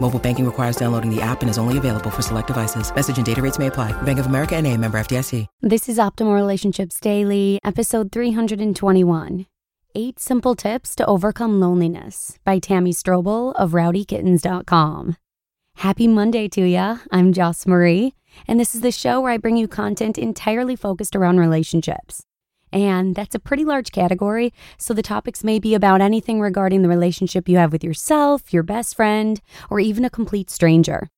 Mobile banking requires downloading the app and is only available for select devices. Message and data rates may apply. Bank of America and a member FDIC. This is Optimal Relationships Daily, episode 321. Eight Simple Tips to Overcome Loneliness by Tammy Strobel of rowdykittens.com. Happy Monday to ya. I'm Joss Marie, and this is the show where I bring you content entirely focused around relationships. And that's a pretty large category, so the topics may be about anything regarding the relationship you have with yourself, your best friend, or even a complete stranger.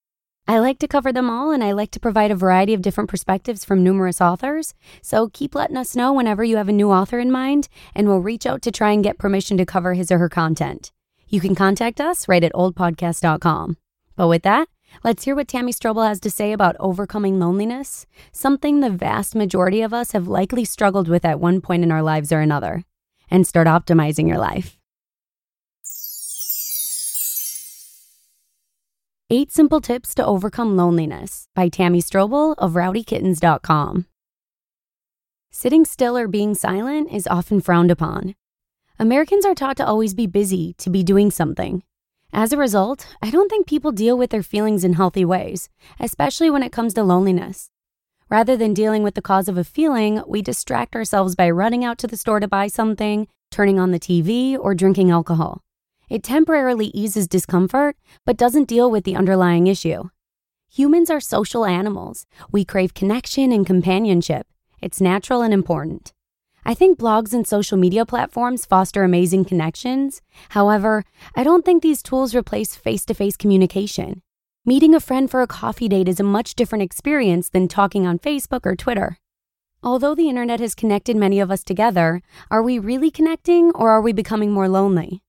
I like to cover them all, and I like to provide a variety of different perspectives from numerous authors. So keep letting us know whenever you have a new author in mind, and we'll reach out to try and get permission to cover his or her content. You can contact us right at oldpodcast.com. But with that, let's hear what Tammy Strobel has to say about overcoming loneliness, something the vast majority of us have likely struggled with at one point in our lives or another, and start optimizing your life. Eight Simple Tips to Overcome Loneliness by Tammy Strobel of rowdykittens.com. Sitting still or being silent is often frowned upon. Americans are taught to always be busy, to be doing something. As a result, I don't think people deal with their feelings in healthy ways, especially when it comes to loneliness. Rather than dealing with the cause of a feeling, we distract ourselves by running out to the store to buy something, turning on the TV, or drinking alcohol. It temporarily eases discomfort, but doesn't deal with the underlying issue. Humans are social animals. We crave connection and companionship. It's natural and important. I think blogs and social media platforms foster amazing connections. However, I don't think these tools replace face to face communication. Meeting a friend for a coffee date is a much different experience than talking on Facebook or Twitter. Although the internet has connected many of us together, are we really connecting or are we becoming more lonely?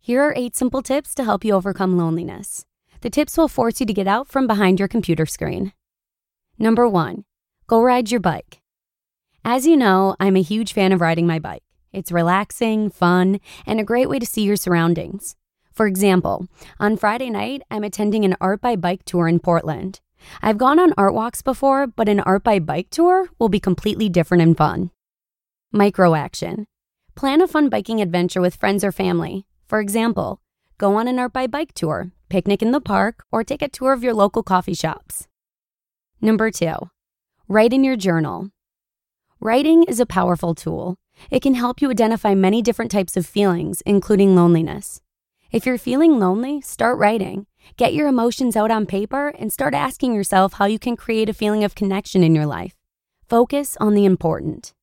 Here are eight simple tips to help you overcome loneliness. The tips will force you to get out from behind your computer screen. Number one, go ride your bike. As you know, I'm a huge fan of riding my bike. It's relaxing, fun, and a great way to see your surroundings. For example, on Friday night, I'm attending an art by bike tour in Portland. I've gone on art walks before, but an art by bike tour will be completely different and fun. Micro action. Plan a fun biking adventure with friends or family. For example, go on an art by bike tour, picnic in the park, or take a tour of your local coffee shops. Number two, write in your journal. Writing is a powerful tool. It can help you identify many different types of feelings, including loneliness. If you're feeling lonely, start writing. Get your emotions out on paper and start asking yourself how you can create a feeling of connection in your life. Focus on the important.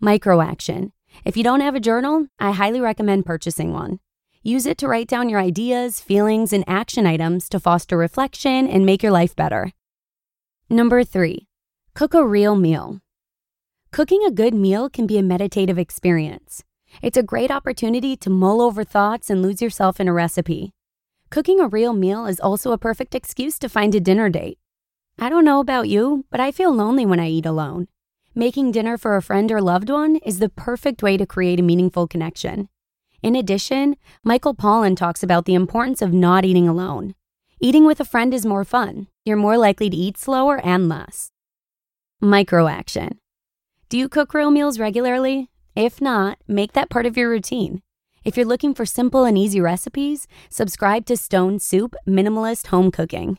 Micro action. If you don't have a journal, I highly recommend purchasing one. Use it to write down your ideas, feelings, and action items to foster reflection and make your life better. Number three, cook a real meal. Cooking a good meal can be a meditative experience. It's a great opportunity to mull over thoughts and lose yourself in a recipe. Cooking a real meal is also a perfect excuse to find a dinner date. I don't know about you, but I feel lonely when I eat alone. Making dinner for a friend or loved one is the perfect way to create a meaningful connection. In addition, Michael Pollan talks about the importance of not eating alone. Eating with a friend is more fun. You're more likely to eat slower and less. Micro action. Do you cook real meals regularly? If not, make that part of your routine. If you're looking for simple and easy recipes, subscribe to Stone Soup Minimalist Home Cooking.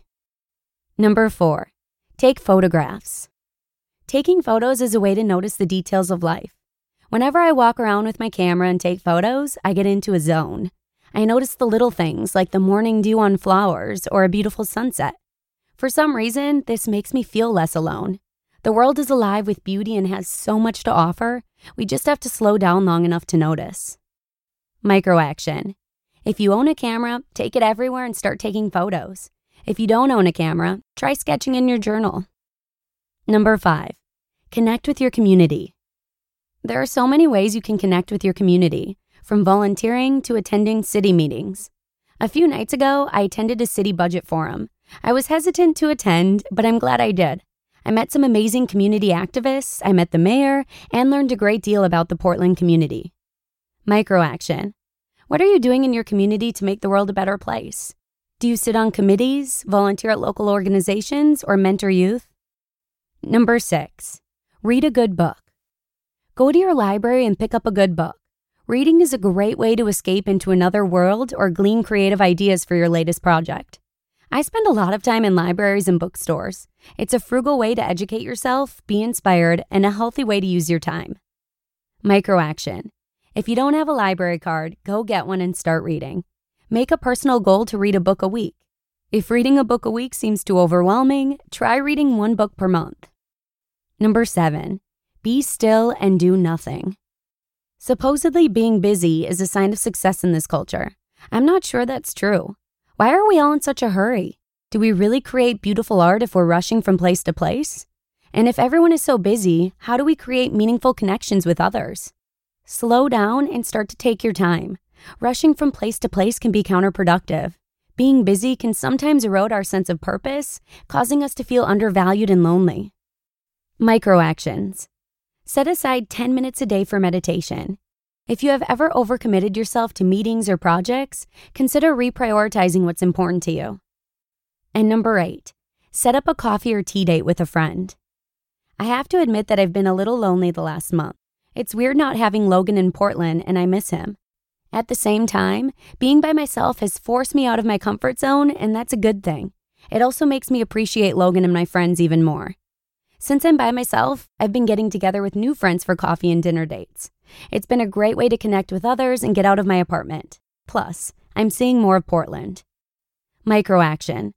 Number four, take photographs. Taking photos is a way to notice the details of life. Whenever I walk around with my camera and take photos, I get into a zone. I notice the little things like the morning dew on flowers or a beautiful sunset. For some reason, this makes me feel less alone. The world is alive with beauty and has so much to offer. We just have to slow down long enough to notice. Micro action. If you own a camera, take it everywhere and start taking photos. If you don't own a camera, try sketching in your journal. Number five, connect with your community. There are so many ways you can connect with your community, from volunteering to attending city meetings. A few nights ago, I attended a city budget forum. I was hesitant to attend, but I'm glad I did. I met some amazing community activists, I met the mayor, and learned a great deal about the Portland community. Micro action. What are you doing in your community to make the world a better place? Do you sit on committees, volunteer at local organizations, or mentor youth? Number six, read a good book. Go to your library and pick up a good book. Reading is a great way to escape into another world or glean creative ideas for your latest project. I spend a lot of time in libraries and bookstores. It's a frugal way to educate yourself, be inspired, and a healthy way to use your time. Micro action. If you don't have a library card, go get one and start reading. Make a personal goal to read a book a week. If reading a book a week seems too overwhelming, try reading one book per month. Number seven, be still and do nothing. Supposedly, being busy is a sign of success in this culture. I'm not sure that's true. Why are we all in such a hurry? Do we really create beautiful art if we're rushing from place to place? And if everyone is so busy, how do we create meaningful connections with others? Slow down and start to take your time. Rushing from place to place can be counterproductive. Being busy can sometimes erode our sense of purpose, causing us to feel undervalued and lonely. Micro actions. Set aside 10 minutes a day for meditation. If you have ever overcommitted yourself to meetings or projects, consider reprioritizing what's important to you. And number eight, set up a coffee or tea date with a friend. I have to admit that I've been a little lonely the last month. It's weird not having Logan in Portland, and I miss him. At the same time, being by myself has forced me out of my comfort zone, and that's a good thing. It also makes me appreciate Logan and my friends even more. Since I'm by myself, I've been getting together with new friends for coffee and dinner dates. It's been a great way to connect with others and get out of my apartment. Plus, I'm seeing more of Portland. Micro action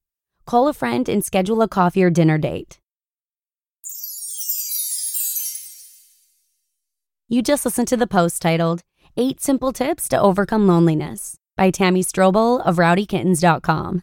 call a friend and schedule a coffee or dinner date. You just listened to the post titled Eight Simple Tips to Overcome Loneliness by Tammy Strobel of rowdykittens.com.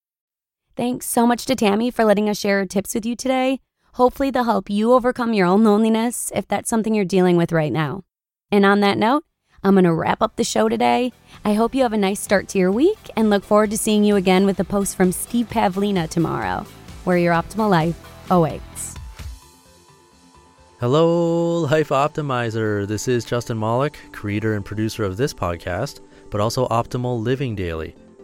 Thanks so much to Tammy for letting us share her tips with you today. Hopefully, they'll help you overcome your own loneliness if that's something you're dealing with right now. And on that note, I'm going to wrap up the show today. I hope you have a nice start to your week and look forward to seeing you again with a post from Steve Pavlina tomorrow, where your optimal life awaits. Hello, Life Optimizer. This is Justin Malik, creator and producer of this podcast, but also Optimal Living Daily